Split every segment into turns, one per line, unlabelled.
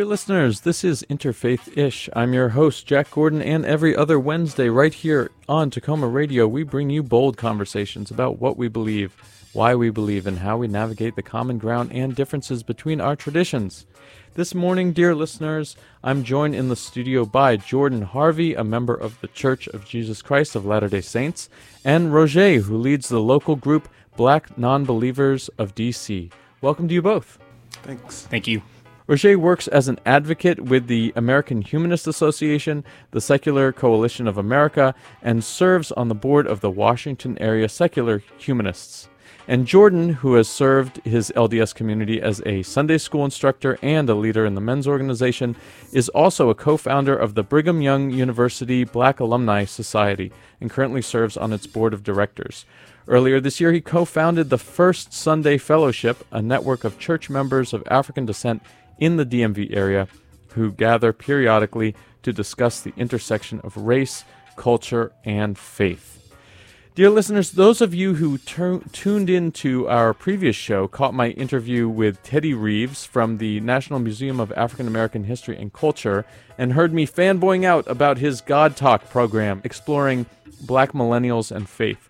Dear listeners, this is Interfaith Ish. I'm your host, Jack Gordon, and every other Wednesday, right here on Tacoma Radio, we bring you bold conversations about what we believe, why we believe, and how we navigate the common ground and differences between our traditions. This morning, dear listeners, I'm joined in the studio by Jordan Harvey, a member of the Church of Jesus Christ of Latter day Saints, and Roger, who leads the local group Black Non-Believers of DC. Welcome to you both.
Thanks.
Thank you.
Roger works as an advocate with the American Humanist Association, the Secular Coalition of America, and serves on the board of the Washington Area Secular Humanists. And Jordan, who has served his LDS community as a Sunday school instructor and a leader in the men's organization, is also a co founder of the Brigham Young University Black Alumni Society and currently serves on its board of directors. Earlier this year, he co founded the First Sunday Fellowship, a network of church members of African descent in the DMV area who gather periodically to discuss the intersection of race, culture, and faith. Dear listeners, those of you who tuned in to our previous show caught my interview with Teddy Reeves from the National Museum of African American History and Culture and heard me fanboying out about his God Talk program exploring black millennials and faith.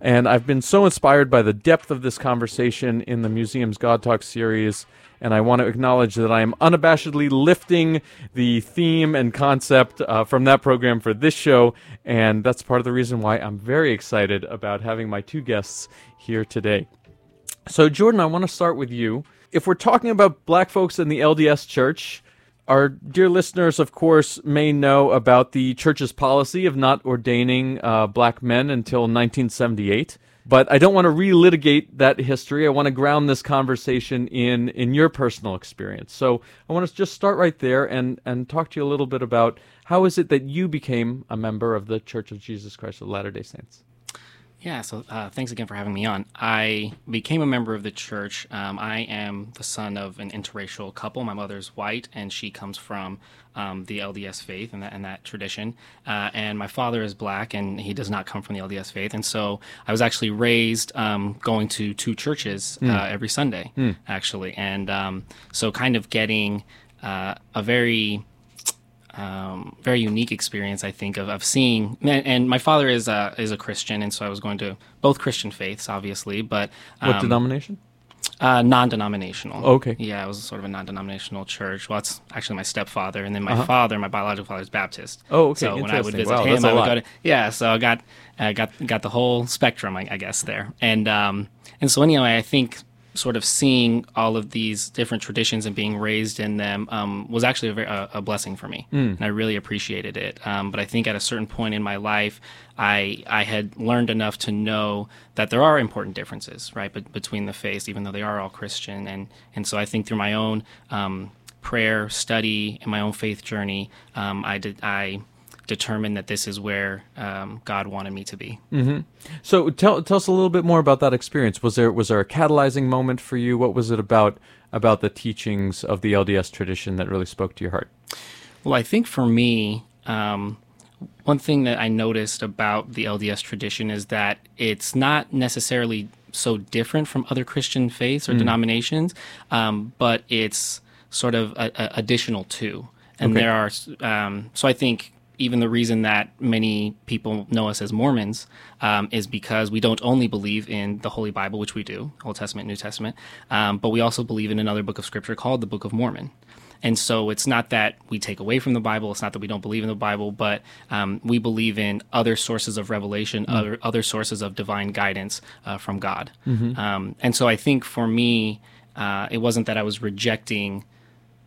And I've been so inspired by the depth of this conversation in the museum's God Talk series and I want to acknowledge that I am unabashedly lifting the theme and concept uh, from that program for this show, and that's part of the reason why I'm very excited about having my two guests here today. So, Jordan, I want to start with you. If we're talking about black folks in the LDS church, our dear listeners, of course, may know about the church's policy of not ordaining uh, black men until 1978 but I don't want to relitigate that history. I want to ground this conversation in in your personal experience. So I want to just start right there and and talk to you a little bit about how is it that you became a member of the Church of Jesus Christ of Latter Day Saints.
Yeah, so uh, thanks again for having me on. I became a member of the church. Um, I am the son of an interracial couple. My mother's white, and she comes from um, the LDS faith and that, and that tradition. Uh, and my father is black, and he does not come from the LDS faith. And so I was actually raised um, going to two churches uh, mm. every Sunday, mm. actually. And um, so kind of getting uh, a very um, very unique experience, I think, of, of seeing. And my father is a, is a Christian, and so I was going to both Christian faiths, obviously. But
um, what denomination?
Uh, non-denominational.
okay.
Yeah, it was sort of a non-denominational church. Well, that's actually my stepfather, and then my uh-huh. father, my biological father, is Baptist.
Oh, okay.
So when I would visit
wow,
him, I would go to yeah. So I got uh, got got the whole spectrum, I, I guess, there. And um, and so anyway, I think sort of seeing all of these different traditions and being raised in them um, was actually a, very, a, a, blessing for me, mm. and I really appreciated it. Um, but I think at a certain point in my life, I I had learned enough to know that there are important differences, right, be- between the faiths, even though they are all Christian, and and so I think through my own um, prayer, study, and my own faith journey, um, I did I determined that this is where um, God wanted me to be.
Mm-hmm. So tell tell us a little bit more about that experience. Was there was there a catalyzing moment for you? What was it about about the teachings of the LDS tradition that really spoke to your heart?
Well, I think for me. Um, one thing that I noticed about the LDS tradition is that it's not necessarily so different from other Christian faiths or mm. denominations, um, but it's sort of a, a additional to. And okay. there are, um, so I think even the reason that many people know us as Mormons um, is because we don't only believe in the Holy Bible, which we do, Old Testament, New Testament, um, but we also believe in another book of Scripture called the Book of Mormon. And so it's not that we take away from the Bible. It's not that we don't believe in the Bible, but um, we believe in other sources of revelation, mm-hmm. other other sources of divine guidance uh, from God. Mm-hmm. Um, and so I think for me, uh, it wasn't that I was rejecting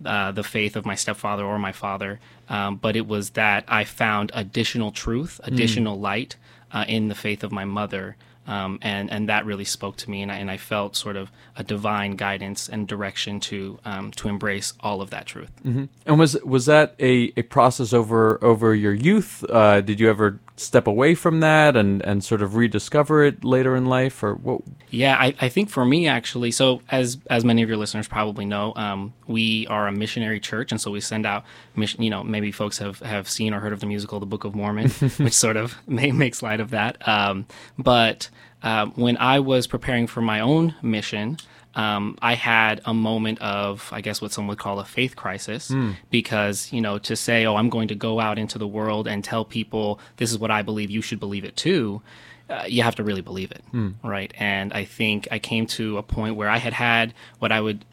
uh, the faith of my stepfather or my father, um, but it was that I found additional truth, hmm. additional mm. light uh, in the faith of my mother. Um, and and that really spoke to me, and I, and I felt sort of a divine guidance and direction to um, to embrace all of that truth.
Mm-hmm. And was was that a, a process over over your youth? Uh, did you ever step away from that and, and sort of rediscover it later in life or what?
Yeah, I, I think for me actually, so as as many of your listeners probably know, um, we are a missionary church, and so we send out mission. You know, maybe folks have, have seen or heard of the musical The Book of Mormon, which sort of may, makes light of that. Um, but uh, when I was preparing for my own mission, um, I had a moment of, I guess, what some would call a faith crisis, because you know, to say, "Oh, I'm going to go out into the world and tell people this is what I believe, you should believe it too," uh, you have to really believe it, right? And I think I came to a point where I had had what I would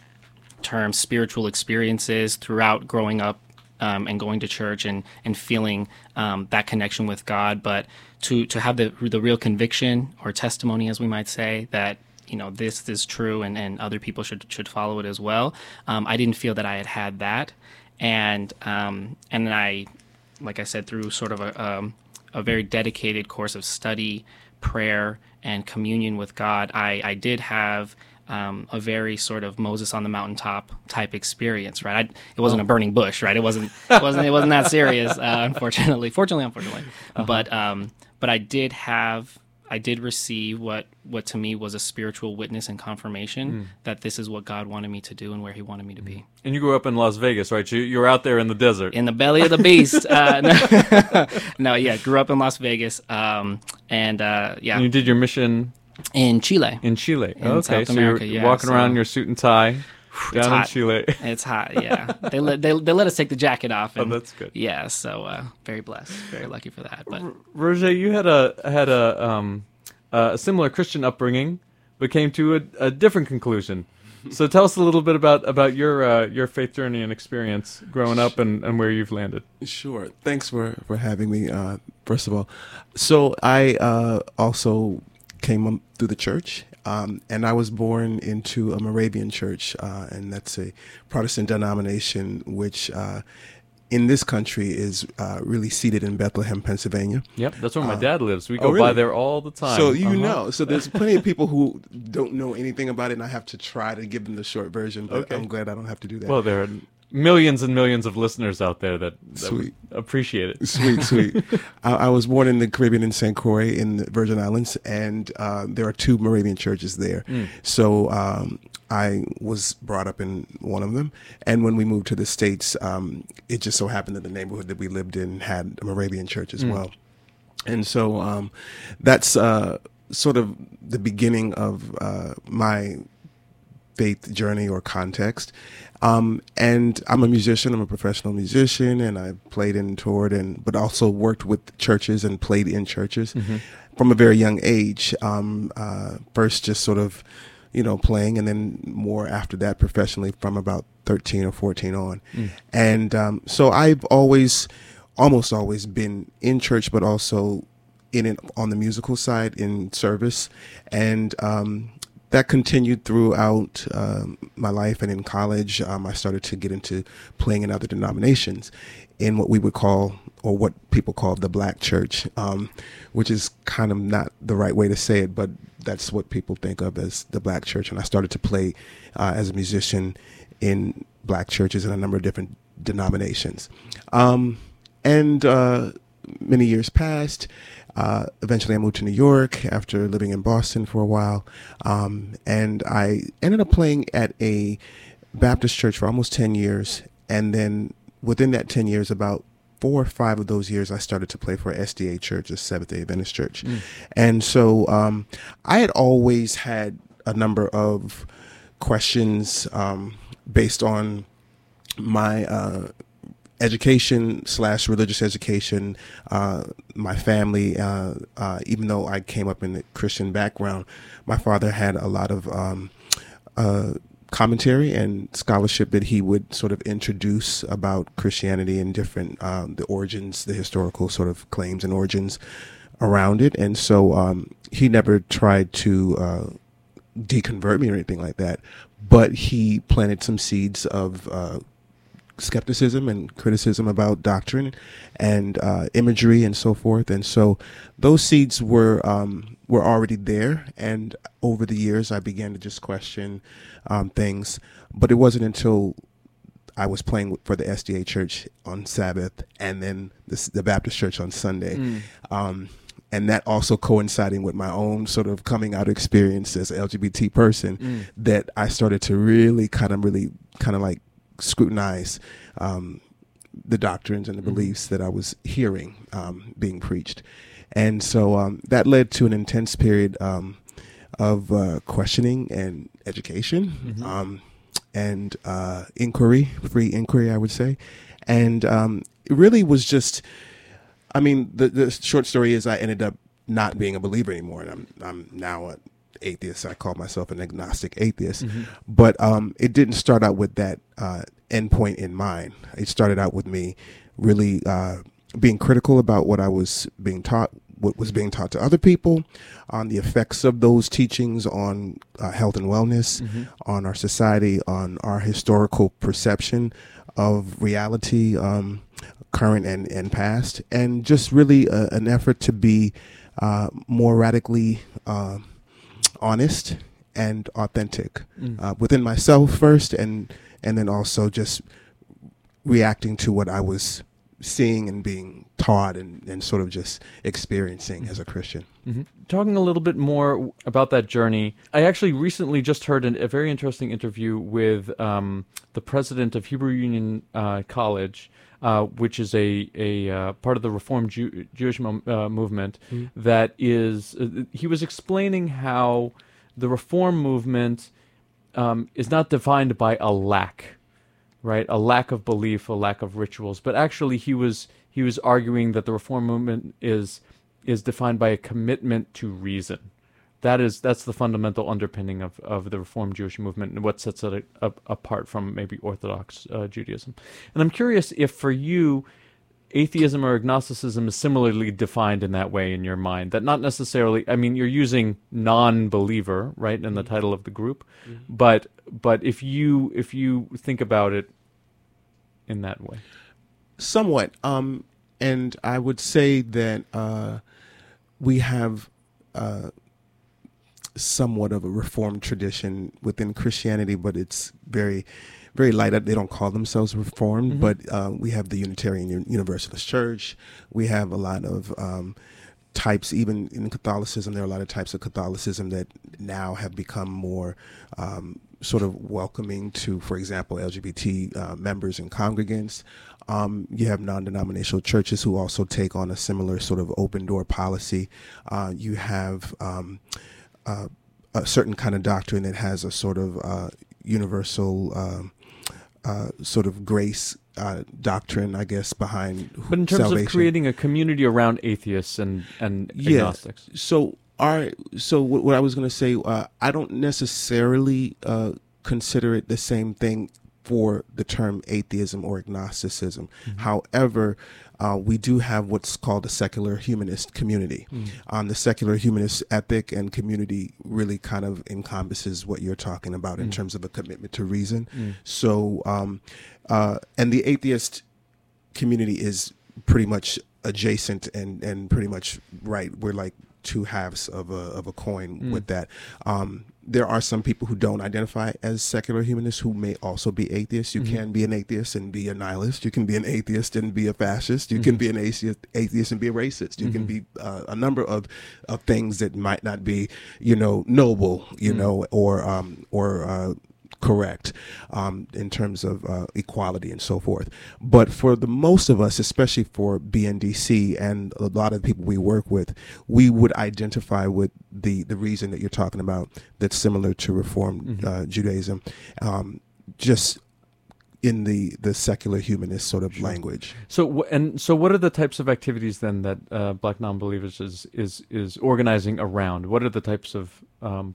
term spiritual experiences throughout growing up um, and going to church and and feeling um, that connection with God, but to to have the the real conviction or testimony, as we might say, that you know this is true and, and other people should should follow it as well. Um, I didn't feel that I had had that, and um, and then I, like I said, through sort of a um, a very dedicated course of study, prayer, and communion with God, I I did have um, a very sort of Moses on the mountaintop type experience, right? I, it wasn't a burning bush, right? It wasn't it wasn't it wasn't that serious, uh, unfortunately. Fortunately, unfortunately, but um, but I did have I did receive what what to me was a spiritual witness and confirmation that this is what God wanted me to do and where He wanted me to be.
And you grew up in Las Vegas, right? You you were out there in the desert.
In the belly of the beast. uh, no, no, yeah, grew up in Las Vegas, um, and uh, yeah,
and you did your mission
in Chile.
in Chile.
In
okay,
South
so
America,
you're
yeah,
walking around in your suit and tie down in
hot.
Chile.
It's hot, yeah. they let they, they let us take the jacket off. And,
Oh, that's good.
Yeah, so uh, very blessed, very lucky for that. But
Roger, you had a had a um a similar Christian upbringing, but came to a, a different conclusion. So tell us a little bit about about your uh, your faith journey and experience growing up and, and where you've landed.
Sure. Thanks for for having me. Uh, first of all, so I uh, also came through the church, um, and I was born into a Moravian church, uh, and that's a Protestant denomination which. Uh, in this country is uh, really seated in Bethlehem, Pennsylvania.
Yep, that's where my dad lives. We
oh,
go by there all the time.
So you
Uh-huh.
know, so there's plenty of people who don't know anything about it, and I have to try to give them the short version. But
Okay.
I'm glad I don't have to do that.
Well, there are millions and millions of listeners out there that, that
Sweet.
appreciate it.
Sweet, sweet. I, I was born in the Caribbean in St. Croix in the Virgin Islands, and uh, there are two Moravian churches there. So um, I was brought up in one of them. And when we moved to the States, um, it just so happened that the neighborhood that we lived in had a Moravian church as well. And so um, that's uh, sort of the beginning of uh, my faith journey or context. Um, and I'm a musician. I'm a professional musician, and I played and toured, and but also worked with churches and played in churches from a very young age. Um, uh, first, just sort of, you know, playing, and then more after that professionally from about 13 or 14 on. And um, so I've always, almost always been in church, but also in it on the musical side in service, and um, that continued throughout um, my life. And in college, um, I started to get into playing in other denominations, in what we would call, or what people call, the black church, um, which is kind of not the right way to say it, but that's what people think of as the black church. And I started to play uh, as a musician in black churches in a number of different denominations. Um, and uh, many years passed. Uh, eventually, I moved to New York after living in Boston for a while. Um, and I ended up playing at a Baptist church for almost 10 years. And then within that 10 years, about four or five of those years, I started to play for SDA Church, a Seventh day Adventist church. And so um, I had always had a number of questions um, based on my uh, education slash religious education, uh, my family, uh, uh, even though I came up in a Christian background, my father had a lot of um, uh, commentary and scholarship that he would sort of introduce about Christianity and different um, the origins, the historical sort of claims and origins around it, and so um, he never tried to. Uh, deconvert me or anything like that, but he planted some seeds of uh, skepticism and criticism about doctrine and uh, imagery and so forth. And so those seeds were um, were already there. And over the years, I began to just question um, things. But it wasn't until I was playing for the SDA church on Sabbath and then this, the Baptist church on Sunday. Um, and that also coinciding with my own sort of coming out experience as an LGBT person, that I started to really kind of really kind of like scrutinize um, the doctrines and the beliefs that I was hearing um, being preached. And so um, that led to an intense period um, of uh, questioning and education um, and uh, inquiry, free inquiry, I would say. And um, it really was just, I mean, the, the short story is I ended up not being a believer anymore. And I'm, I'm now an atheist. I call myself an agnostic atheist. But um, it didn't start out with that uh, endpoint in mind. It started out with me really uh, being critical about what I was being taught, what was being taught to other people, on the effects of those teachings on uh, health and wellness, on our society, on our historical perception of reality, um, current and, and past, and just really a, an effort to be uh, more radically uh, honest and authentic uh, within myself first, and and then also just reacting to what I was seeing and being taught and, and sort of just experiencing as a Christian.
Talking a little bit more about that journey, I actually recently just heard an, a very interesting interview with um, the president of Hebrew Union uh, College, uh, which is a a uh, part of the Reform Jew- Jewish mo- uh, movement. that is, uh, he was explaining how the Reform movement um, is not defined by a lack right a lack of belief a lack of rituals but actually he was he was arguing that the reform movement is is defined by a commitment to reason that is that's the fundamental underpinning of, of the reformed jewish movement and what sets it a, apart from maybe orthodox uh, judaism. And i'm curious if for you atheism or agnosticism is similarly defined in that way in your mind that not necessarily i mean you're using non-believer right in the title of the group but but if you if you think about it in that way.
Somewhat. Um, and I would say that uh, we have uh, somewhat of a reformed tradition within Christianity, but it's very, very light. They don't call themselves reformed, but uh, we have the Unitarian Universalist Church. We have a lot of um, types, even in Catholicism, there are a lot of types of Catholicism that now have become more um, sort of welcoming to, for example, LGBT uh, members and congregants. Um, you have non-denominational churches who also take on a similar sort of open door policy. Uh, you have um, uh, a certain kind of doctrine that has a sort of uh, universal um, uh, sort of grace uh, doctrine, I guess, behind
but in terms
salvation.
of creating a community around atheists and and agnostics
So our so what, what I was going to say, uh, I don't necessarily uh, consider it the same thing for the term atheism or agnosticism. However, uh, we do have what's called a secular humanist community. Um, the secular humanist ethic and community really kind of encompasses what you're talking about in terms of a commitment to reason. So, um, uh, and the atheist community is pretty much adjacent and and pretty much right. We're like two halves of a of a coin with that. Um, there are some people who don't identify as secular humanists who may also be atheists. You can be an atheist and be a nihilist. You can be an atheist and be a fascist. You can be an atheist, atheist and be a racist. You can be uh, a number of, of things that might not be, you know, noble, you know, or um, or uh, correct um, in terms of uh, equality and so forth. But for the most of us, especially for BNDC and a lot of the people we work with, we would identify with the the reason that you're talking about that's similar to Reform uh, Judaism, um, just in the the secular humanist sort of language.
So and so, what are the types of activities then that uh, Black Non-Believers is is is organizing around? What are the types of um,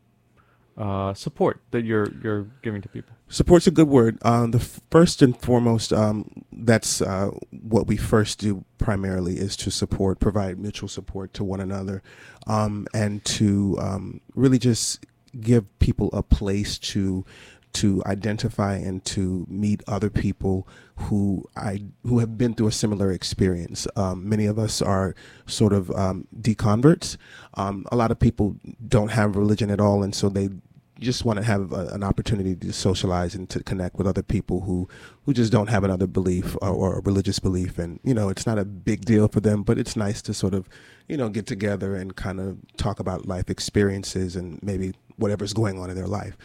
uh, support that you're you're giving to people?
Support's a good word. Um, the first and foremost, um, that's uh, what we first do primarily is to support, provide mutual support to one another, um, and to um, really just give people a place to to identify and to meet other people who I who have been through a similar experience. Um, many of us are sort of um, deconverts. Um, a lot of people don't have religion at all, and so they just want to have a, an opportunity to socialize and to connect with other people who who just don't have another belief or, or a religious belief and you know it's not a big deal for them but it's nice to sort of you know get together and kind of talk about life experiences and maybe whatever's going on in their life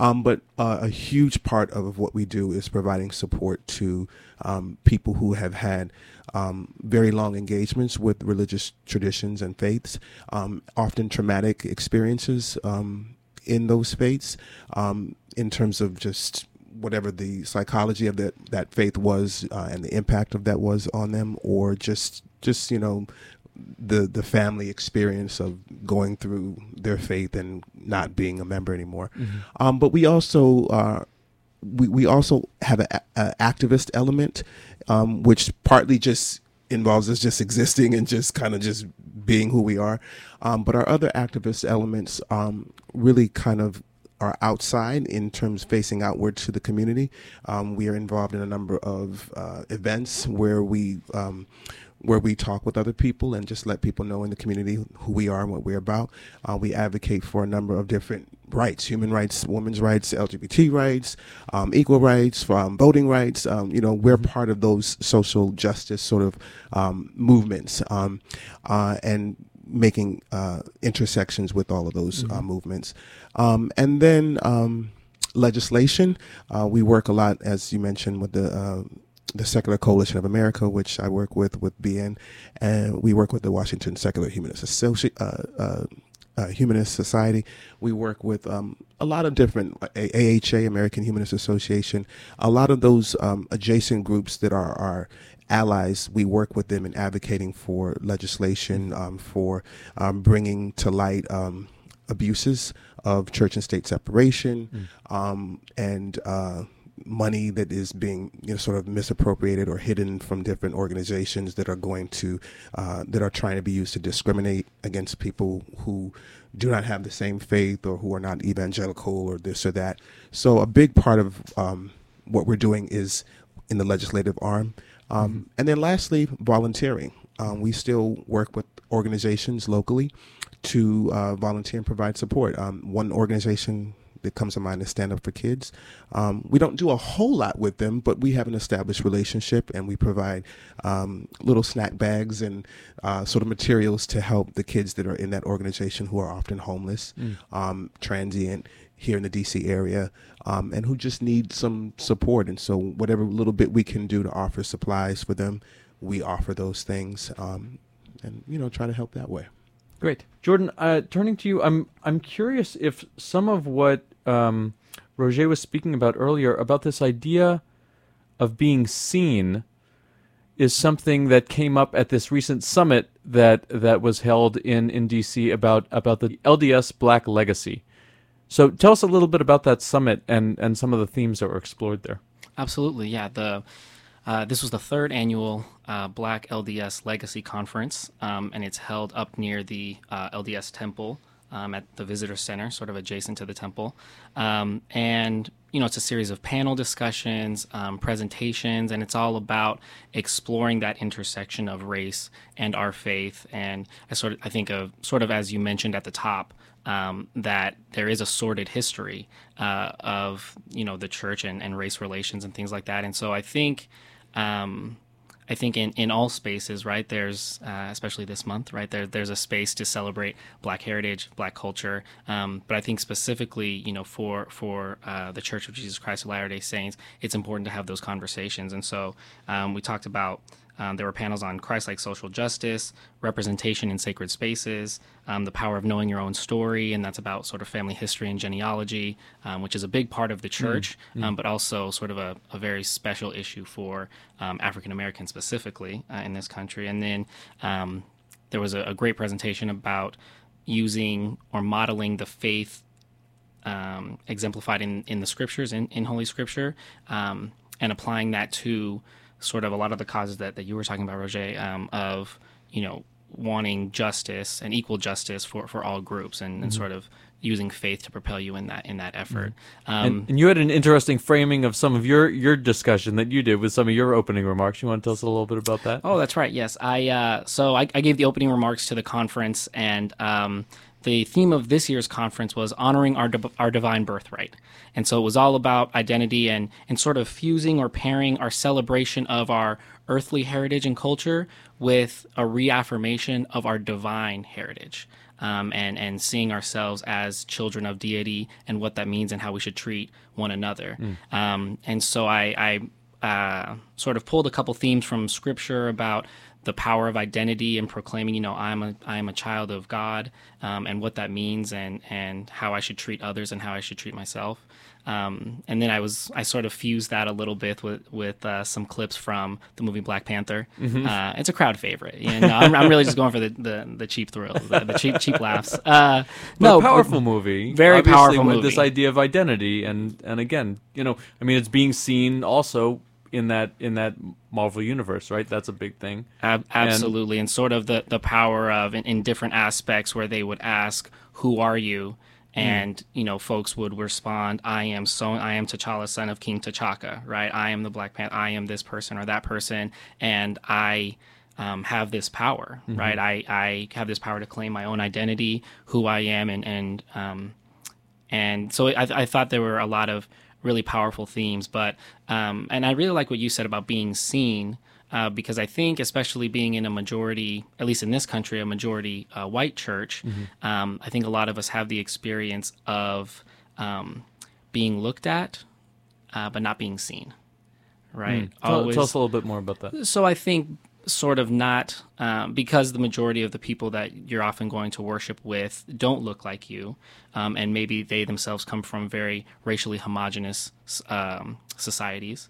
um, but uh, a huge part of what we do is providing support to um, people who have had um, very long engagements with religious traditions and faiths, um, often traumatic experiences um, in those faiths um, in terms of just whatever the psychology of that that faith was uh, and the impact of that was on them, or just just you know the the family experience of going through their faith and not being a member anymore. Mm-hmm. Um, but we also uh, we we also have an activist element, um, which partly just involves us just existing and just kind of just being who we are. Um, but our other activist elements um, really kind of are outside in terms facing outward to the community. Um, we are involved in a number of uh, events where we um, where we talk with other people and just let people know in the community who we are and what we're about. Uh, we advocate for a number of different rights human rights, women's rights, LGBT rights, um, equal rights, um, voting rights. Um, you know, we're part of those social justice sort of um, movements um, uh, and making uh, intersections with all of those uh, mm-hmm. movements. and then legislation. Uh, we work a lot, as you mentioned, with the uh, the Secular Coalition of America, which I work with with BN, and we work with the Washington Secular Humanist Associate. Uh, uh, uh, Humanist Society. We work with um, a lot of different AHA, American Humanist Association, a lot of those um, adjacent groups that are our allies. We work with them in advocating for legislation um, for um, bringing to light um, abuses of church and state separation mm. and uh, money that is being you know, sort of misappropriated or hidden from different organizations that are going to uh, that are trying to be used to discriminate against people who do not have the same faith or who are not evangelical or this or that. So a big part of um, what we're doing is in the legislative arm, um, mm-hmm. and then lastly, volunteering. Um, we still work with organizations locally to uh, volunteer and provide support. Um, one organization that comes to mind is Stand Up for Kids. Um, we don't do a whole lot with them, but we have an established relationship and we provide um, little snack bags and uh, sort of materials to help the kids that are in that organization who are often homeless, mm. um, transient here in the DC area, um, and who just need some support. And so, whatever little bit we can do to offer supplies for them, we offer those things um, and, you know, try to help that way.
Great, Jordan. Uh, turning to you, I'm I'm curious if some of what um, Roger was speaking about earlier about this idea of being seen is something that came up at this recent summit that that was held in in DC about about the LDS Black legacy. So tell us a little bit about that summit and and some of the themes that were explored there.
Absolutely, yeah. The uh, this was the third annual uh, Black LDS Legacy Conference, um, and it's held up near the uh, LDS Temple um, at the visitor center, sort of adjacent to the temple. Um, and you know, it's a series of panel discussions, um, presentations, and it's all about exploring that intersection of race and our faith. And I sort of, I think of sort of as you mentioned at the top, um, that there is a sordid history uh, of you know the church and, and race relations and things like that. And so I think um, I think in, in all spaces, right, there's, uh, especially this month, right, there, there's a space to celebrate Black heritage, Black culture. Um, but I think specifically, you know, for, for uh, the Church of Jesus Christ of Latter day Saints, it's important to have those conversations. And so um, we talked about um, there were panels on Christ like social justice, representation in sacred spaces, um, the power of knowing your own story, and that's about sort of family history and genealogy, um, which is a big part of the church, mm-hmm. but also sort of a, a very special issue for um, African Americans specifically uh, in this country. And then um, there was a, a, great presentation about using or modeling the faith um, exemplified in, in the scriptures, in, in Holy Scripture, and applying that to sort of a lot of the causes that, that you were talking about, Roger, um, of, you know, wanting justice and equal justice for, for all groups and, mm-hmm. and sort of using faith to propel you in that in that effort.
Mm-hmm. Um, and, and, you had an interesting framing of some of your your discussion that you did with some of your opening remarks. You want to tell us a little bit about that?
Oh, that's right. Yes, I uh, so I, I, gave the opening remarks to the conference, and um, the theme of this year's conference was honoring our, our divine birthright. And so it was all about identity and, and sort of fusing or pairing our celebration of our earthly heritage and culture with a reaffirmation of our divine heritage. Um, and and seeing ourselves as children of deity and what that means and how we should treat one another. Mm. Um, and so I, I uh, sort of pulled a couple themes from scripture about the power of identity and proclaiming, you know, I'm a I am a child of God, um, and what that means, and and how I should treat others and how I should treat myself. Um, and then I was I sort of fused that a little bit with with uh, some clips from the movie Black Panther. Mm-hmm. Uh, it's a crowd favorite. You know, I'm, I'm, really just going for the, the, the cheap thrills, the, the, cheap cheap laughs. Uh,
no, powerful movie,
very powerful movie.
This idea of identity and and again, you know, I mean, it's being seen also in that in that Marvel universe, right? That's a big thing.
Ab- absolutely, and, and, sort of the the power of in, in different aspects where they would ask, "Who are you?" Mm. and mm. you know folks would respond i am so i am t'challa son of king t'chaka right i am the black panther i am this person or that person and i um, have this power mm-hmm. right I, I have this power to claim my own identity who i am and and um, and so I, I thought there were a lot of really powerful themes but um, and i really like what you said about being seen uh, because I think, especially being in a majority, at least in this country, a majority uh, white church, mm-hmm. um, I think a lot of us have the experience of um, being looked at, uh, but not being seen. Right.
Mm. Tell, Always, tell, us a little bit more about that.
So I think sort of not um, because the majority of the people that you're often going to worship with don't look like you, um, and maybe they themselves come from very racially homogenous um, societies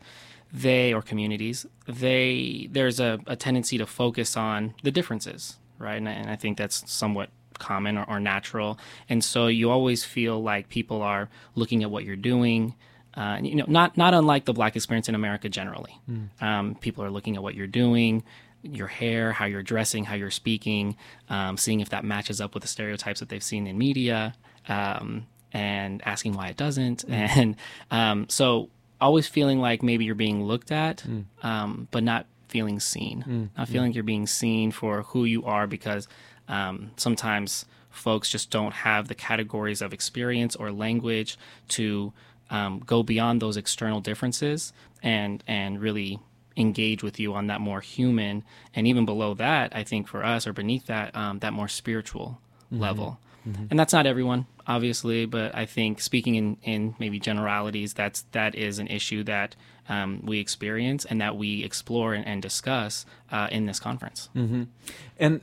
they or communities they there's a, a tendency to focus on the differences right? And, and i think that's somewhat common or, or, natural. And so you always feel like people are looking at what you're doing uh, you know not not unlike the black experience in america generally mm. um, people are looking at what you're doing your hair how you're dressing how you're speaking um, seeing if that matches up with the stereotypes that they've seen in media um, and asking why it doesn't mm. and um, so always feeling like maybe you're being looked at, mm. um, but not feeling seen. Mm. Not feeling mm. you're being seen for who you are because um, sometimes folks just don't have the categories of experience or language to um, go beyond those external differences and and really engage with you on that more human and even below that i think for us or beneath that um, that more spiritual mm-hmm. level Mm-hmm. And that's not everyone, obviously, but I think speaking in, in maybe generalities, that's that is an issue that um, we experience and that we explore and, and discuss uh, in this conference.
Mm-hmm. And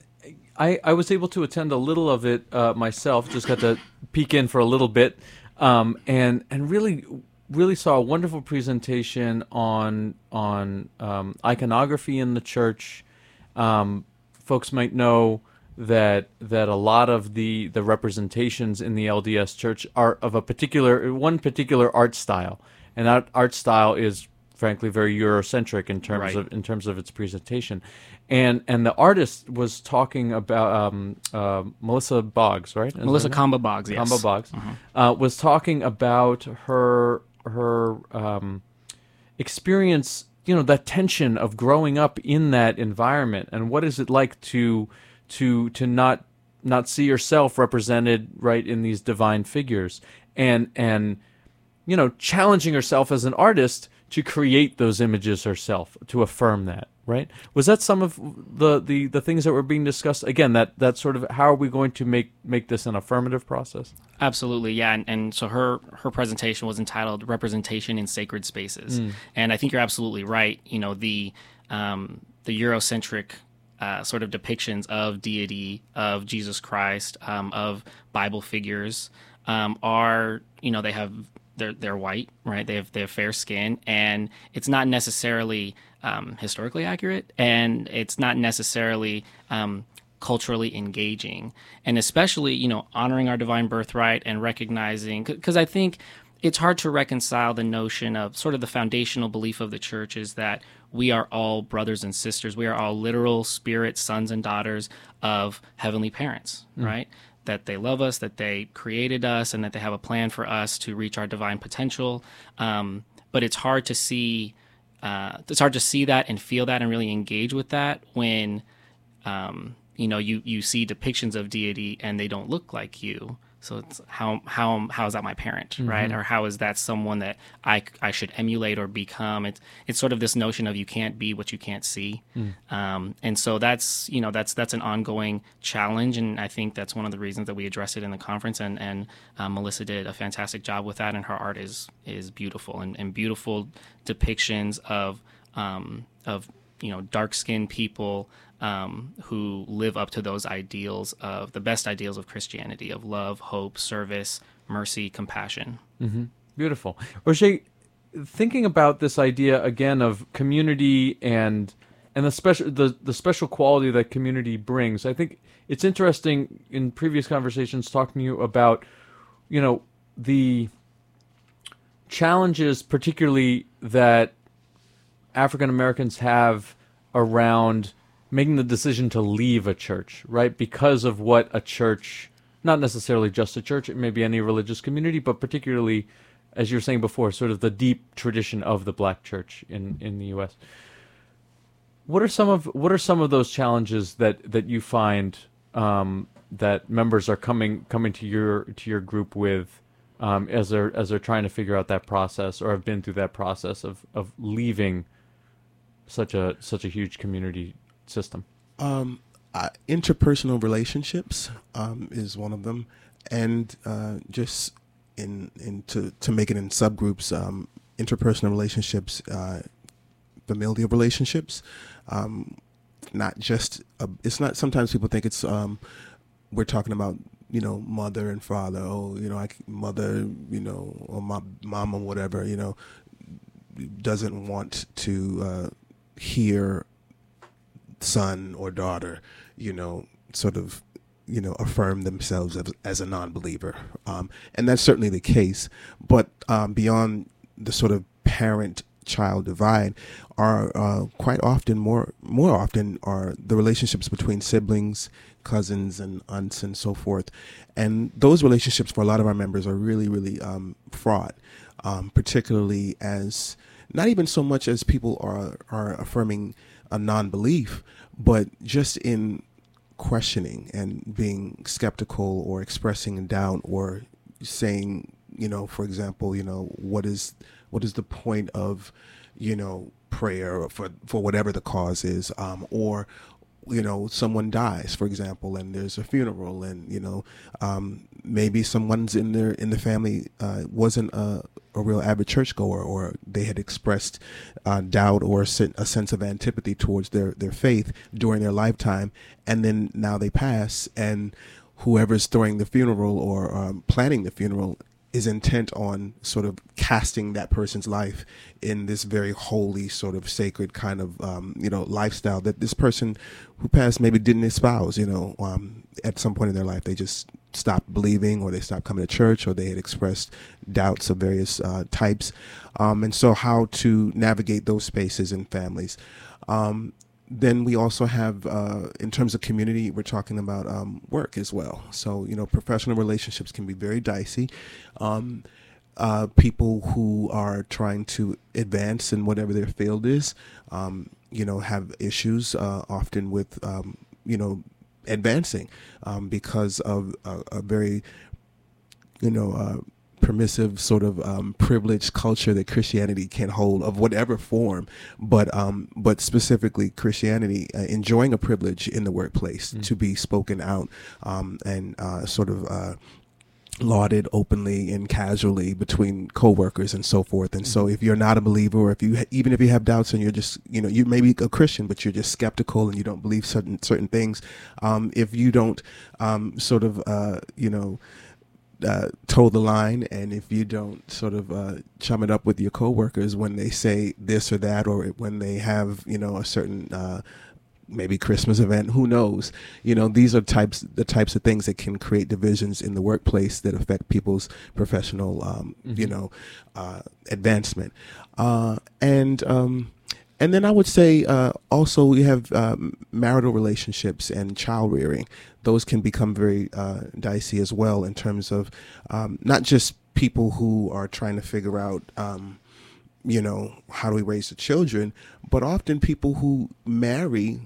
I, I was able to attend a little of it uh, myself. Just got to peek in for a little bit, um, and and really really saw a wonderful presentation on on um, iconography in the church. Um, folks might know that that a lot of the the representations in the LDS Church are of a particular one particular art style, and that art style is frankly very Eurocentric in terms right. of in terms of its presentation, and and the artist was talking about um, uh, Melissa Boggs, right?
Is Melissa Kamba Boggs, yes.
Kamba Boggs uh-huh. uh, was talking about her her um, experience, you know, that tension of growing up in that environment, and what is it like to to to not not see yourself represented right in these divine figures and and you know challenging herself as an artist to create those images herself to affirm that right? Was that some of the the the things that were being discussed? Again that that sort of how are we going to make make this an affirmative process?
Absolutely yeah and, and so her her presentation was entitled representation in sacred spaces. Mm. and i think you're absolutely right you know the um the eurocentric uh, sort of depictions of deity, of Jesus Christ, um, of Bible figures um, are, you know, they have they're they're white, right? They have they have fair skin, and it's not necessarily um, historically accurate, and it's not necessarily um, culturally engaging, and especially you know honoring our divine birthright and recognizing because I think it's hard to reconcile the notion of sort of the foundational belief of the church is that we are all brothers and sisters. We are all literal spirit sons and daughters of heavenly parents, mm. right? That they love us, that they created us, and that they have a plan for us to reach our divine potential. Um, but it's hard to see. Uh, it's hard to see that and feel that and really engage with that when um, you know you you see depictions of deity and they don't look like you so it's how how how is that my parent, mm-hmm. right? Or how is that someone that I, I should emulate or become? It's it's sort of this notion of you can't be what you can't see, mm. um, and so that's you know that's that's an ongoing challenge, and I think that's one of the reasons that we addressed it in the conference. And and um, Melissa did a fantastic job with that, and her art is is beautiful and, and beautiful depictions of um, of you know dark skinned people um, who live up to those ideals of the best ideals of Christianity of love, hope, service, mercy, compassion.
Mm-hmm. Beautiful. Roger, thinking about this idea again of community and and the special the, the special quality that community brings, I think it's interesting in previous conversations talking to you about, you know, the challenges particularly that African Americans have around making the decision to leave a church, right? Because of what a church, not necessarily just a church, it may be any religious community, but particularly, as you were saying before, sort of the deep tradition of the black church in, in the U.S. What are some of what are some of those challenges that, that you find um, that members are coming coming to your to your group with um, as they're as they're trying to figure out that process or have been through that process of, of leaving such a such a huge community system?
Um, uh, interpersonal relationships um, is one of them, and uh, just in in to to make it in subgroups, um, interpersonal relationships, uh, familial relationships. Um, not just a, it's not. Sometimes people think it's um, we're talking about you know mother and father. Oh, you know, like mother, you know, or my mom or whatever. You know, doesn't want to uh, hear son or daughter, you know, sort of, you know, affirm themselves as, as a non-believer, um, and that's certainly the case. But um, beyond the sort of parent-child divide, are uh, quite often more more often are the relationships between siblings, cousins, and aunts, and so forth, and those relationships for a lot of our members are really really um, fraught, um, particularly as not even so much as people are are affirming a non-belief, but just in questioning and being skeptical or expressing doubt or saying, you know, for example, you know, what is what is the point of, you know, prayer for for whatever the cause is, um, or you know someone dies for example and there's a funeral and you know um, maybe someone's in their in the family uh, wasn't a, a real avid churchgoer or they had expressed uh, doubt or a, a, sense of antipathy towards their their faith during their lifetime. And then now they pass and whoever's throwing the funeral or um, planning the funeral is intent on sort of casting that person's life in this very holy sort of sacred kind of um, you know lifestyle that this person who passed maybe didn't espouse you know um, at some point in their life. They just stopped believing or they stopped coming to church or they had expressed doubts of various uh, types um, and so how to navigate those spaces in families um, then we also have, uh, in terms of community, we're talking about um, work as well. So, you know, professional relationships can be very dicey. Um, uh, people who are trying to advance in whatever their field is, um, you know, have issues uh, often with, um, you know, advancing um, because of a, a very, you know, uh, permissive sort of um, privileged culture that Christianity can hold of whatever form, but um, but specifically Christianity uh, enjoying a privilege in the workplace mm. to be spoken out um, and uh, sort of. Uh, lauded openly and casually between coworkers and so forth. And so, mm-hmm. if you're not a believer, or if you even if you have doubts and you're just you know you may be a Christian, but you're just skeptical and you don't believe certain certain things, um, if you don't um, sort of uh, you know uh, toe the line, and if you don't sort of uh, chum it up with your coworkers when they say this or that, or when they have you know a certain uh, maybe Christmas event, who knows? You know, these are types the types of things that can create divisions in the workplace that affect people's professional, um, mm-hmm. you know, uh, advancement, uh, and. Um, and then I would say uh, also we have um, marital relationships and child rearing. Those can become very uh, dicey as well in terms of um, not just people who are trying to figure out, um, you know, how do we raise the children, but often people who marry,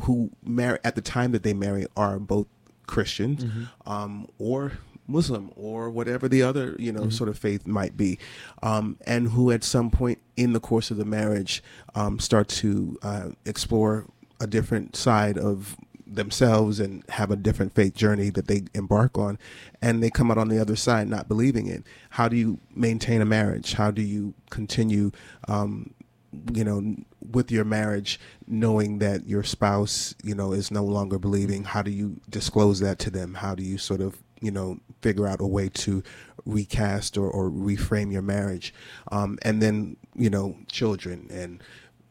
who marry at the time that they marry are both Christians mm-hmm. Um, or Muslim or whatever the other you know mm-hmm. sort of faith might be, um, and who at some point in the course of the marriage um, start to uh, explore a different side of themselves and have a different faith journey that they embark on and they come out on the other side not believing it how do you maintain a marriage how do you continue um, you know with your marriage, knowing that your spouse, you know, is no longer believing, how do you disclose that to them? How do you sort of, you know, figure out a way to recast or, or reframe your marriage? Um, and then, you know, children and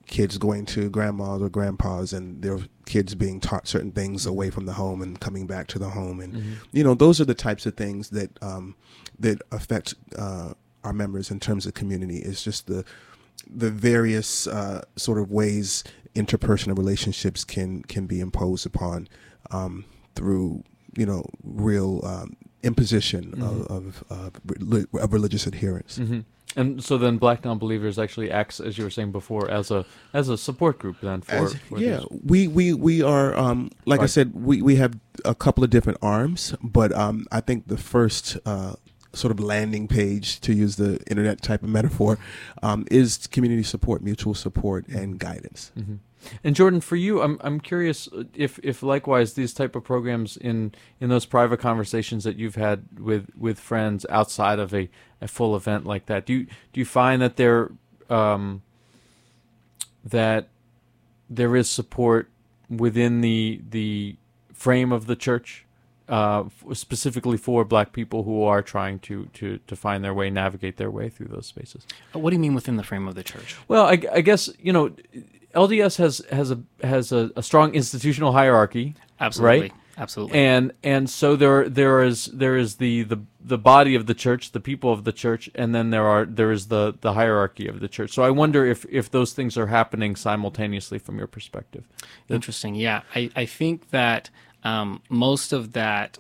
kids going to grandmas or grandpas and their kids being taught certain things away from the home and coming back to the home and mm-hmm. you know those are the types of things that um, that affect uh, our members in terms of community is just the the various uh, sort of ways interpersonal relationships can can be imposed upon um, through you know real um, imposition mm-hmm. of, of, of, religious adherence.
Mm-hmm. And so then, Black Nonbelievers actually acts, as you were saying before, as a as a support group. Then for, as,
for yeah, we we we are um, like right. I said, we we have a couple of different arms, but um, I think the first uh, sort of landing page, to use the internet type of metaphor, um, is community support, mutual support, and guidance.
Mm-hmm. And Jordan, for you, I'm I'm curious if if likewise these type of programs in in those private conversations that you've had with with friends outside of a, a full event like that, do you do you find that there um, that there is support within the the frame of the church uh, specifically for black people who are trying to, to, to find their way, navigate their way through those spaces.
What do you mean within the frame of the church?
Well, I, I guess, you know, LDS has, has a, has a, a strong institutional hierarchy.
Absolutely.
Right?
Absolutely.
And and so there there is there is the, the the body of the church, the people of the church, and then there are there is the the hierarchy of the church. So I wonder if if those things are happening simultaneously from your perspective.
Interesting. Yeah, I I think that um, most of that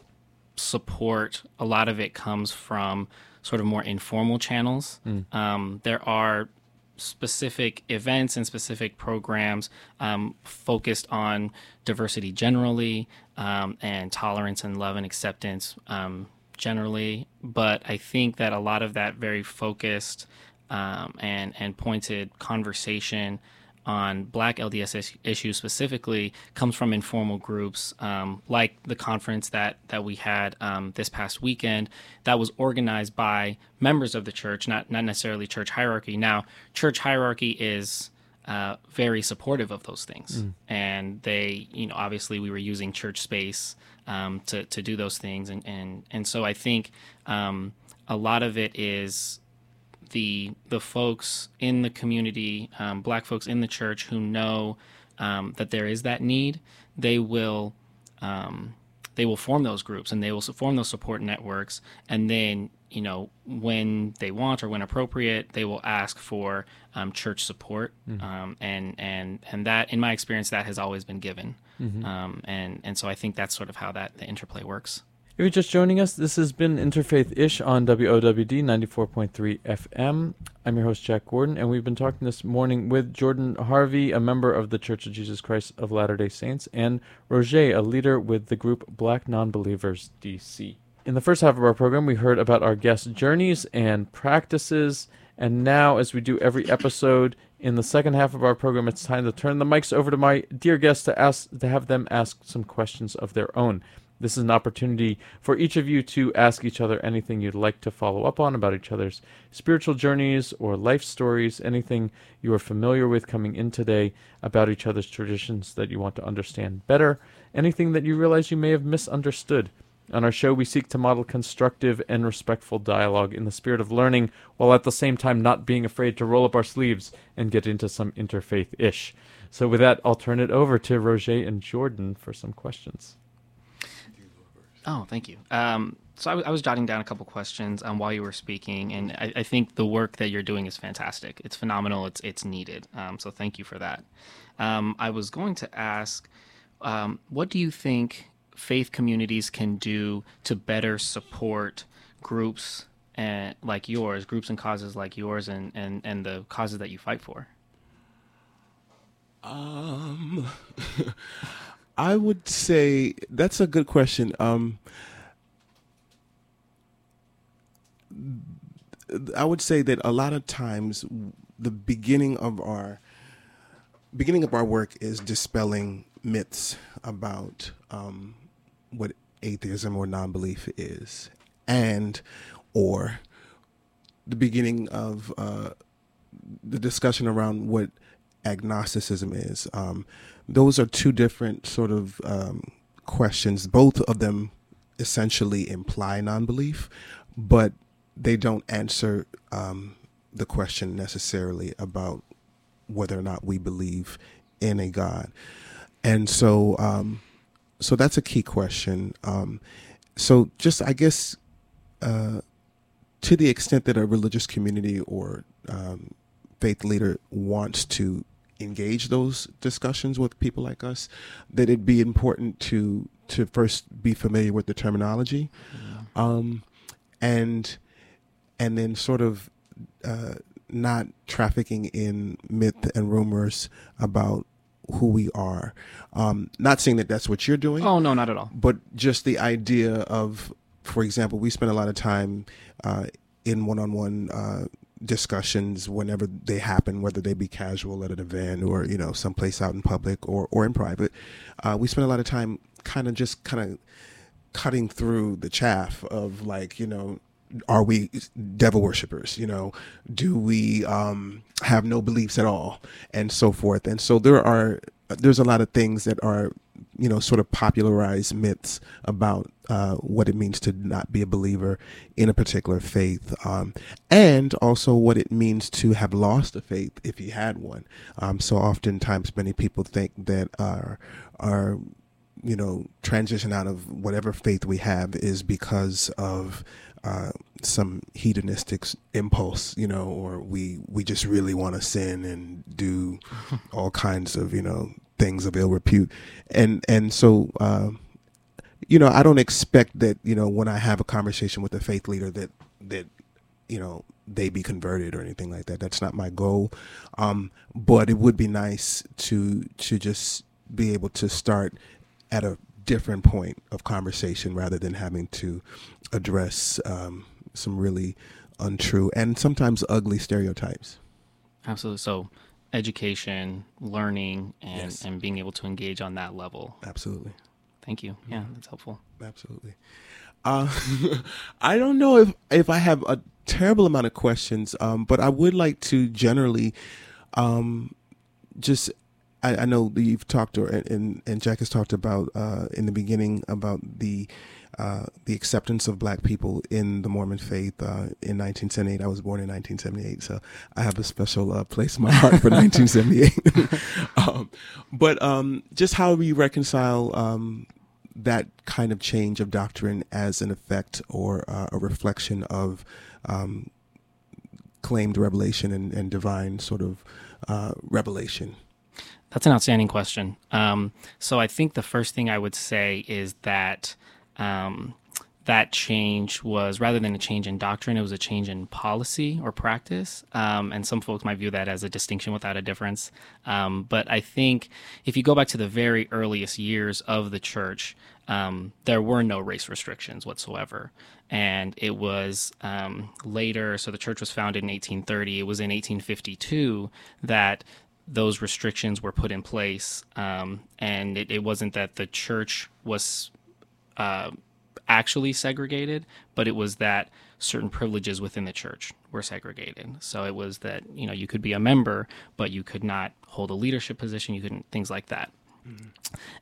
support, a lot of it comes from sort of more informal channels. Mm. Um, there are specific events and specific programs um, focused on diversity generally um, and tolerance and love and acceptance um, generally. But I think that a lot of that very focused um, and and pointed conversation on Black LDS issues specifically comes from informal groups um, like the conference that that we had um, this past weekend that was organized by members of the church, not not necessarily church hierarchy. Now, church hierarchy is uh, very supportive of those things, mm. and they, you know, obviously we were using church space um, to to do those things, and and and so I think um, a lot of it is the the folks in the community, um, black folks in the church who know um, that there is that need, they will um, they will form those groups and they will form those support networks, and then you know when they want or when appropriate, they will ask for um, church support, mm-hmm. and and and that in my experience that has always been given, mm-hmm. Um, and and so I think that's sort of how that the interplay works.
If you're just joining us, this has been Interfaith Ish on WOWD 94.3 FM. I'm your host, Jack Gordon, and we've been talking this morning with Jordan Harvey, a member of the Church of Jesus Christ of Latter day Saints, and Roger, a leader with the group Black Nonbelievers DC. In the first half of our program, we heard about our guests' journeys and practices, and now, as we do every episode, in the second half of our program, it's time to turn the mics over to my dear guests to ask to have them ask some questions of their own. This is an opportunity for each of you to ask each other anything you'd like to follow up on about each other's spiritual journeys or life stories, anything you are familiar with coming in today about each other's traditions that you want to understand better, anything that you realize you may have misunderstood. On our show, we seek to model constructive and respectful dialogue in the spirit of learning, while at the same time not being afraid to roll up our sleeves and get into some interfaith ish. So, with that, I'll turn it over to Roger and Jordan for some questions.
Oh, thank you. Um, so I, was jotting down a couple questions um, while you were speaking, and I, I, think the work that you're doing is fantastic. It's phenomenal. It's it's needed. Um, so thank you for that. Um, I was going to ask, um, what do you think faith communities can do to better support groups and, like yours, groups and causes like yours, and, and, and the causes that you fight for?
Um. I would say that's a good question. Um, I would say that a lot of times the beginning of our beginning of our work is dispelling myths about um, what atheism or non-belief is, and or the beginning of uh, the discussion around what agnosticism is. Um, those are two different sort of um, questions. Both of them essentially imply non-belief, but they don't answer um, the question necessarily about whether or not we believe in a God. And so, um, so that's a key question. Um, so, just I guess, uh, to the extent that a religious community or um, faith leader wants to engage those discussions with people like us, that it'd be important to to first be familiar with the terminology, yeah. um, and and then sort of uh, not trafficking in myth and rumors about who we are. Um, not saying that that's what you're doing.
Oh no, not at all.
But just the idea of, for example, we spend a lot of time uh, in one-on-one uh, discussions whenever they happen, whether they be casual at an event or you know someplace out in public or or in private. Uh, we spend a lot of time kind of just kind of cutting through the chaff of like you know are we devil worshippers you know do we um, have no beliefs at all and so forth and so there are there's a lot of things that are you know sort of popularized myths about uh, what it means to not be a believer in a particular faith um, and also what it means to have lost a faith if you had one um, so oftentimes many people think that our our you know transition out of whatever faith we have is because of uh, some hedonistic impulse, you know, or we we just really want to sin and do all kinds of you know things of ill repute, and and so. Uh, you know, I don't expect that. You know, when I have a conversation with a faith leader, that that you know they be converted or anything like that. That's not my goal. Um, but it would be nice to to just be able to start at a different point of conversation rather than having to address um, some really untrue and sometimes ugly stereotypes.
Absolutely. So, education, learning, and, yes. and being able to engage on that level.
Absolutely.
Thank you. Yeah, that's helpful.
Absolutely. Uh, I don't know if if I have a terrible amount of questions, um, but I would like to generally um, just I, I know you've talked or and and Jack has talked about uh, in the beginning about the uh, the acceptance of black people in the Mormon faith uh, in 1978. I was born in 1978, so I have a special uh, place in my heart for 1978. um, but um, just how we reconcile um, that kind of change of doctrine as an effect or uh, a reflection of um, claimed revelation and, and divine sort of uh, revelation.
That's an outstanding question. Um, so I think the first thing I would say is that um, that change was rather than a change in doctrine, it was a change in policy or practice. Um, and some folks might view that as a distinction without a difference. Um, but I think if you go back to the very earliest years of the church, um, there were no race restrictions whatsoever. And it was um, later, so the church was founded in 1830. It was in 1852 that those restrictions were put in place, um, and it, it, wasn't that the church was uh, actually segregated, but it was that certain privileges within the church were segregated. So it was that you know you could be a member, but you could not hold a leadership position. You couldn't things like that. Mm-hmm.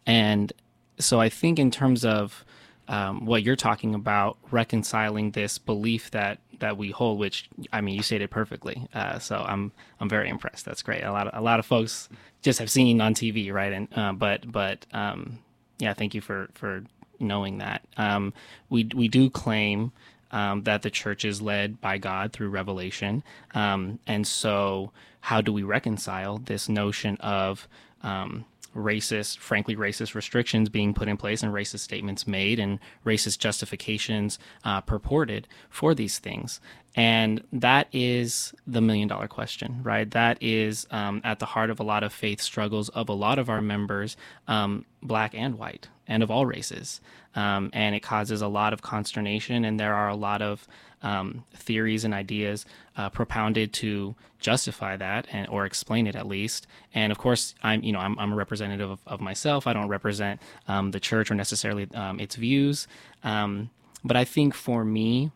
And so I think in terms of um, what you're talking about, reconciling this belief that that we hold, which I mean, you stated perfectly. Uh, so I'm I'm very impressed. That's great. A lot of a lot of folks just have seen on TV, right? And uh, but but um, yeah, thank you for for knowing that. Um, we we do claim um, that the church is led by God through revelation, um, and so how do we reconcile this notion of um, racist, frankly, racist restrictions being put in place and racist statements made and racist justifications uh, purported for these things. And that is the million dollar question, right? That is um, at the heart of a lot of faith struggles of a lot of our members, um, black and white, and of all races. Um, and it causes a lot of consternation, and there are a lot of um, theories and ideas uh, propounded to justify that and or explain it at least. And of course, I'm you know I'm, I'm a representative of, of myself. I don't represent um, the church or necessarily um, its views. Um, but I think for me,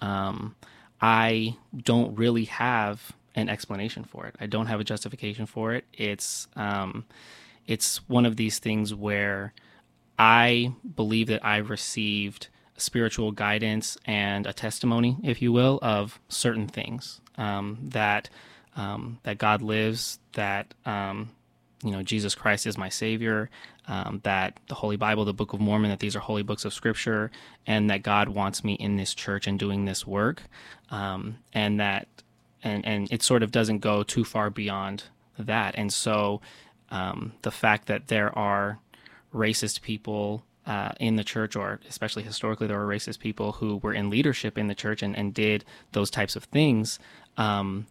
um, I don't really have an explanation for it. I don't have a justification for it. It's it's one of these things where I believe that I've received spiritual guidance and a testimony, if you will, of certain things um, that um, that God lives, that um, you know Jesus Christ is my Savior, um, that the Holy Bible, the Book of Mormon, that these are holy books of Scripture, and that God wants me in this church and doing this work, um, and that and and it sort of doesn't go too far beyond that, and so um, the fact that there are racist people uh, in the church, or especially historically, there were racist people who were in leadership in the church and, and did those types of things. Um,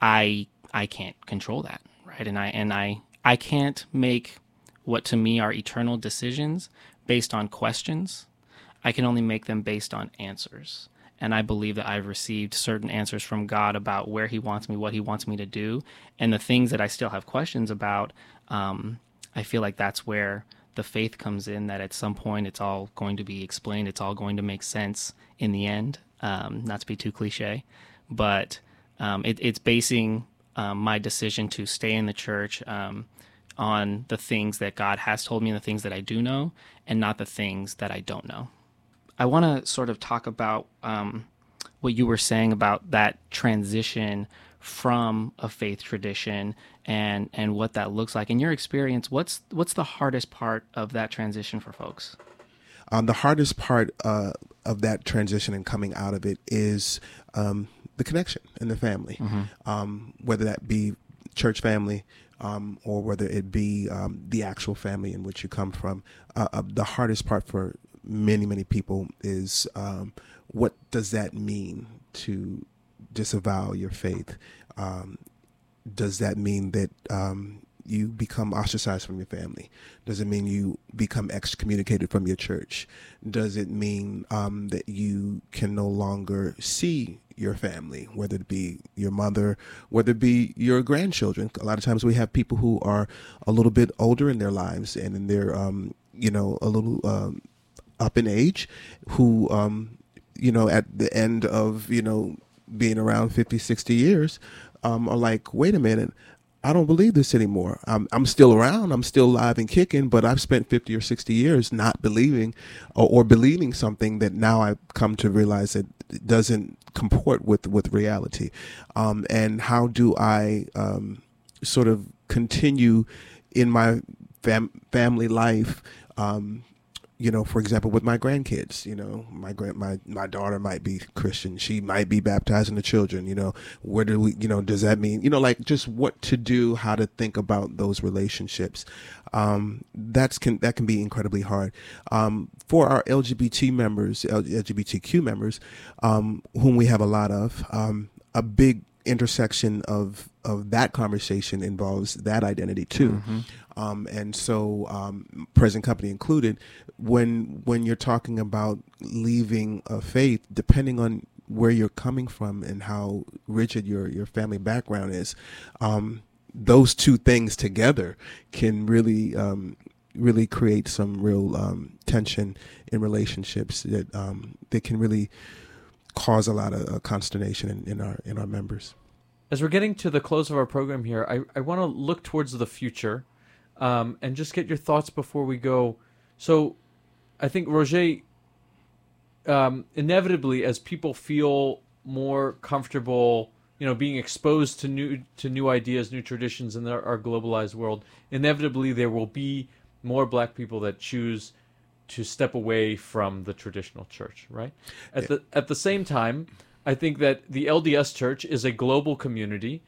I I can't control that, right? And I and I I can't make what to me are eternal decisions based on questions. I can only make them based on answers. And I believe that I've received certain answers from God about where He wants me, what He wants me to do, and the things that I still have questions about. Um, I feel like that's where the faith comes in. That at some point it's all going to be explained. It's all going to make sense in the end. Um, not to be too cliche, but um, it, it's basing um, my decision to stay in the church um, on the things that God has told me and the things that I do know, and not the things that I don't know. I want to sort of talk about um, what you were saying about that transition from a faith tradition and and what that looks like in your experience what's what's the hardest part of that transition for folks
um, the hardest part uh, of that transition and coming out of it is um, the connection and the family, mm-hmm. um, whether that be church family um, or whether it be um, the actual family in which you come from. Uh, uh, the hardest part for many, many people is um, what does that mean to disavow your faith? Um, does that mean that um, you become ostracized from your family? Does it mean you become excommunicated from your church? Does it mean um, that you can no longer see your family, whether it be your mother, whether it be your grandchildren? A lot of times we have people who are a little bit older in their lives and in their, um, you know, a little um, up in age who, um, you know, at the end of, you know, being around 50, 60 years, um, are like, wait a minute, I don't believe this anymore. I'm, I'm still around. I'm still alive and kicking, but I've spent 50 or 60 years not believing or, or believing something that now I've come to realize that doesn't comport with, with reality. Um, and how do I um, sort of continue in my fam- family life um, you know, for example, with my grandkids, you know, my grand my my daughter might be Christian, she might be baptizing the children. You know, where do we, you know, does that mean, you know, like just what to do, how to think about those relationships. Um, that's can that can be incredibly hard. Um, for our LGBT members, LGBTQ members, um, whom we have a lot of, um, a big intersection of of that conversation involves that identity too. Mm-hmm. Um, and so, um, present company included, when when you're talking about leaving a faith, depending on where you're coming from and how rigid your your family background is, um, those two things together can really um, really create some real um, tension in relationships that um, that can really cause a lot of uh, consternation in, in our in our members.
As we're getting to the close of our program here, I, I want to look towards the future um, and just get your thoughts before we go. So, I think Roger, um, inevitably, as people feel more comfortable, you know, being exposed to new to new ideas, new traditions in our, our globalized world, inevitably there will be more Black people that choose to step away from the traditional church. Right. At yeah. the at the same time, I think that the LDS Church is a global community,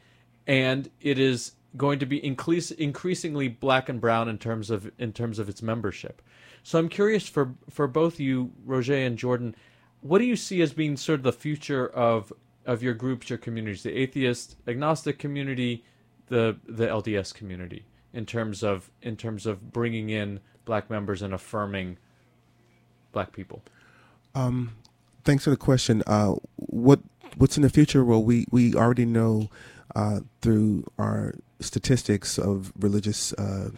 and it is going to be increase, increasingly black and brown in terms of in terms of its membership. So I'm curious for for both you, Roger and Jordan, what do you see as being sort of the future of of your groups, your communities, the atheist, agnostic community, the the LDS community, in terms of in terms of bringing in black members and affirming black people?
Um, thanks for the question. Uh, what what's in the future? Well, we we already know uh, through our statistics of religious uh,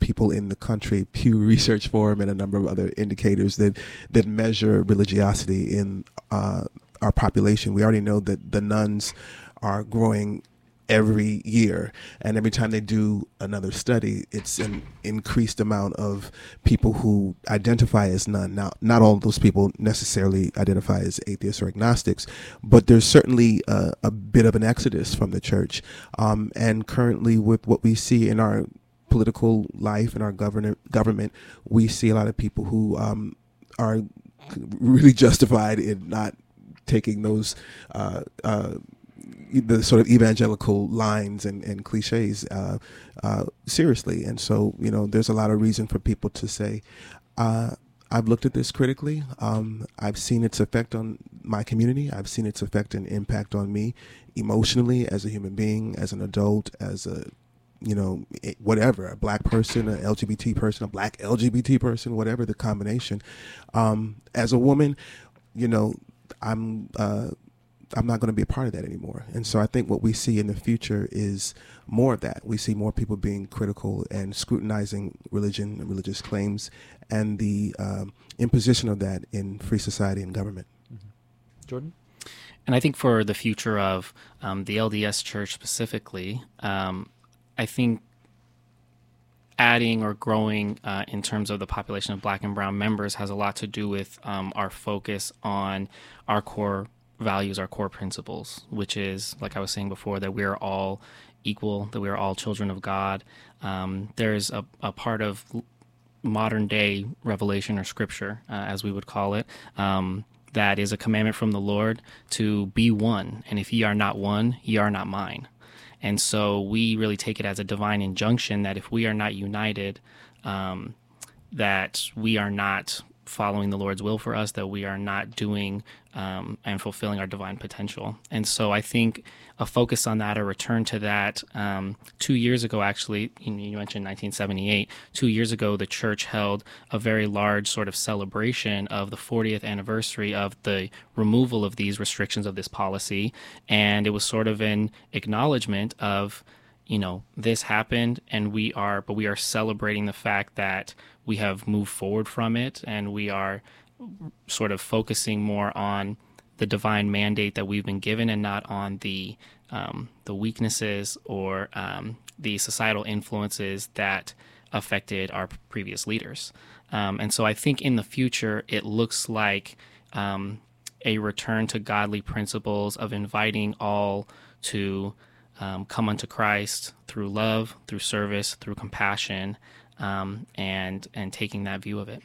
people in the country, Pew Research Forum, and a number of other indicators that that measure religiosity in uh, our population. We already know that the nones are growing every year and every time they do another study it's an increased amount of people who identify as none. Now not all those people necessarily identify as atheists or agnostics but there's certainly a, a bit of an exodus from the church. Um, and currently with what we see in our political life and our government government we see a lot of people who um, are really justified in not taking those uh, uh, the sort of evangelical lines and, and cliches uh, uh, seriously. And so, you know, there's a lot of reason for people to say, uh, I've looked at this critically. Um, I've seen its effect on my community. I've seen its effect and impact on me emotionally as a human being, as an adult, as a you know, whatever, a black person, an LGBT person, a black LGBT person, whatever the combination. Um, as a woman, you know, I'm uh, I'm not going to be a part of that anymore. And so I think what we see in the future is more of that. We see more people being critical and scrutinizing religion and religious claims and the um, imposition of that in free society and government.
Mm-hmm. Jordan?
And I think for the future of um, the LDS Church specifically, um, I think adding or growing uh, in terms of the population of black and brown members has a lot to do with um, our focus on our core values, our core principles, which is, like I was saying before, that we are all equal, that we are all children of God. Um, there's a, a, part of modern day revelation or scripture, uh, as we would call it, um, that is a commandment from the Lord to be one. And if ye are not one, ye are not mine. And so we really take it as a divine injunction that if we are not united, um, that we are not following the Lord's will for us, that we are not doing um, and fulfilling our divine potential. And so I think a focus on that, a return to that, um, two years ago, actually, you, mentioned 1978. Two years ago, the church held a very large sort of celebration of the 40th anniversary of the removal of these restrictions of this policy. And it was sort of an acknowledgement of, you know, this happened and we are, but we are celebrating the fact that we have moved forward from it and we are sort of focusing more on the divine mandate that we've been given and not on the um, the weaknesses or um, the societal influences that affected our previous leaders. Um, and so I think in the future it looks like um, a return to godly principles of inviting all to um, come unto Christ through love, through service, through compassion, um, and and taking that view of it.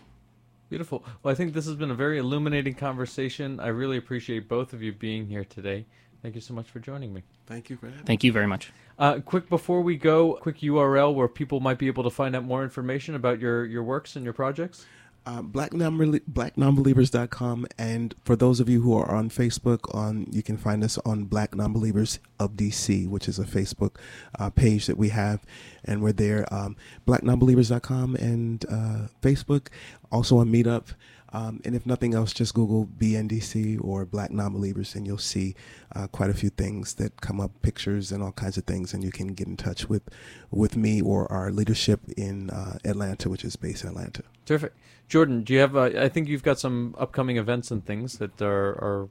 Beautiful. Well, I think this has been a very illuminating conversation. I really appreciate both of you being here today. Thank you so much for joining me.
Thank you for having
Thank you very much.
Uh, quick before we go, quick URL where people might be able to find out more information about your, your works and your projects
uh, black non blacknonbelievers.com and for those of you who are on facebook on you can find us on black nonbelievers of dc which is a facebook uh, page that we have and we're there um, blacknonbelievers.com and uh, facebook also on meetup um, and if nothing else, just Google BNDC or Black Nonbelievers, and you'll see uh, quite a few things that come up, pictures and all kinds of things, and you can get in touch with with me or our leadership in uh, Atlanta, which is based in Atlanta.
Terrific, Jordan. Do you have? Uh, I think you've got some upcoming events and things that are, are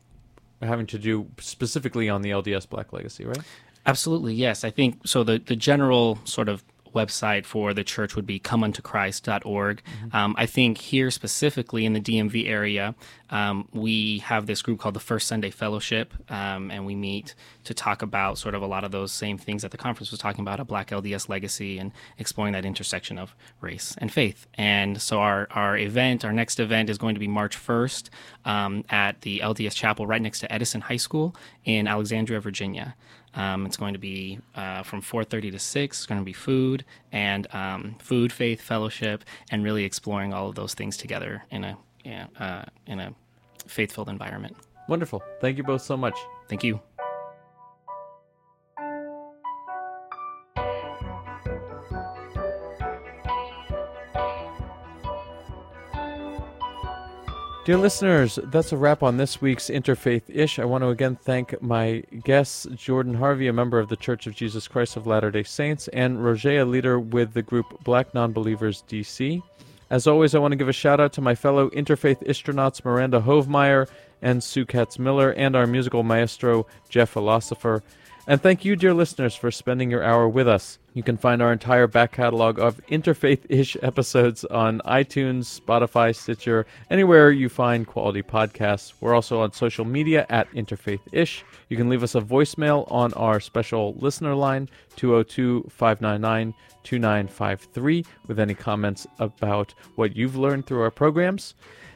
having to do specifically on the LDS Black Legacy, right?
Absolutely, yes. I think so. The the general sort of website for the church would be comeuntoChrist.org. Mm-hmm. Um, I think here specifically in the DMV area, um, we have this group called the First Sunday Fellowship, um, and we meet to talk about sort of a lot of those same things that the conference was talking about a Black LDS legacy and exploring that intersection of race and faith. And so our, our event, our next event is going to be March 1st um, at the LDS Chapel right next to Edison High School in Alexandria, Virginia. Um, it's going to be uh, from 4:30 to 6. It's going to be food and um, food, faith, fellowship, and really exploring all of those things together in a uh, in a faith-filled environment.
Wonderful. Thank you both so much.
Thank you.
Dear listeners, that's a wrap on this week's Interfaith Ish. I want to again thank my guests, Jordan Harvey, a member of the Church of Jesus Christ of Latter day Saints, and Roger, a leader with the group Black Nonbelievers DC. As always, I want to give a shout out to my fellow Interfaith Istronauts Miranda Hovemeyer and Sue Katz Miller, and our musical maestro, Jeff Philosopher. And thank you, dear listeners, for spending your hour with us. You can find our entire back catalog of interfaith ish episodes on iTunes, Spotify, Stitcher, anywhere you find quality podcasts. We're also on social media at interfaith ish. You can leave us a voicemail on our special listener line, 202 599 2953, with any comments about what you've learned through our programs.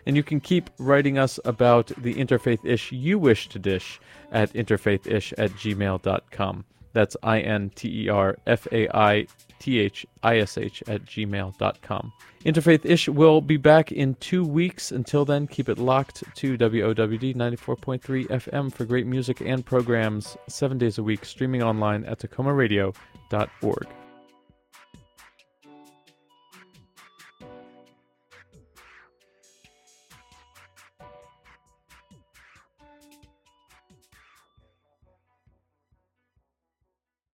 And you can keep writing us about the interfaith ish you wish to dish at interfaithish at gmail.com. That's I N T E R F A I T H I S H at gmail.com. Interfaith Ish will be back in two weeks. Until then, keep it locked to WOWD 94.3 FM for great music and programs seven days a week, streaming online at takomaradio.org.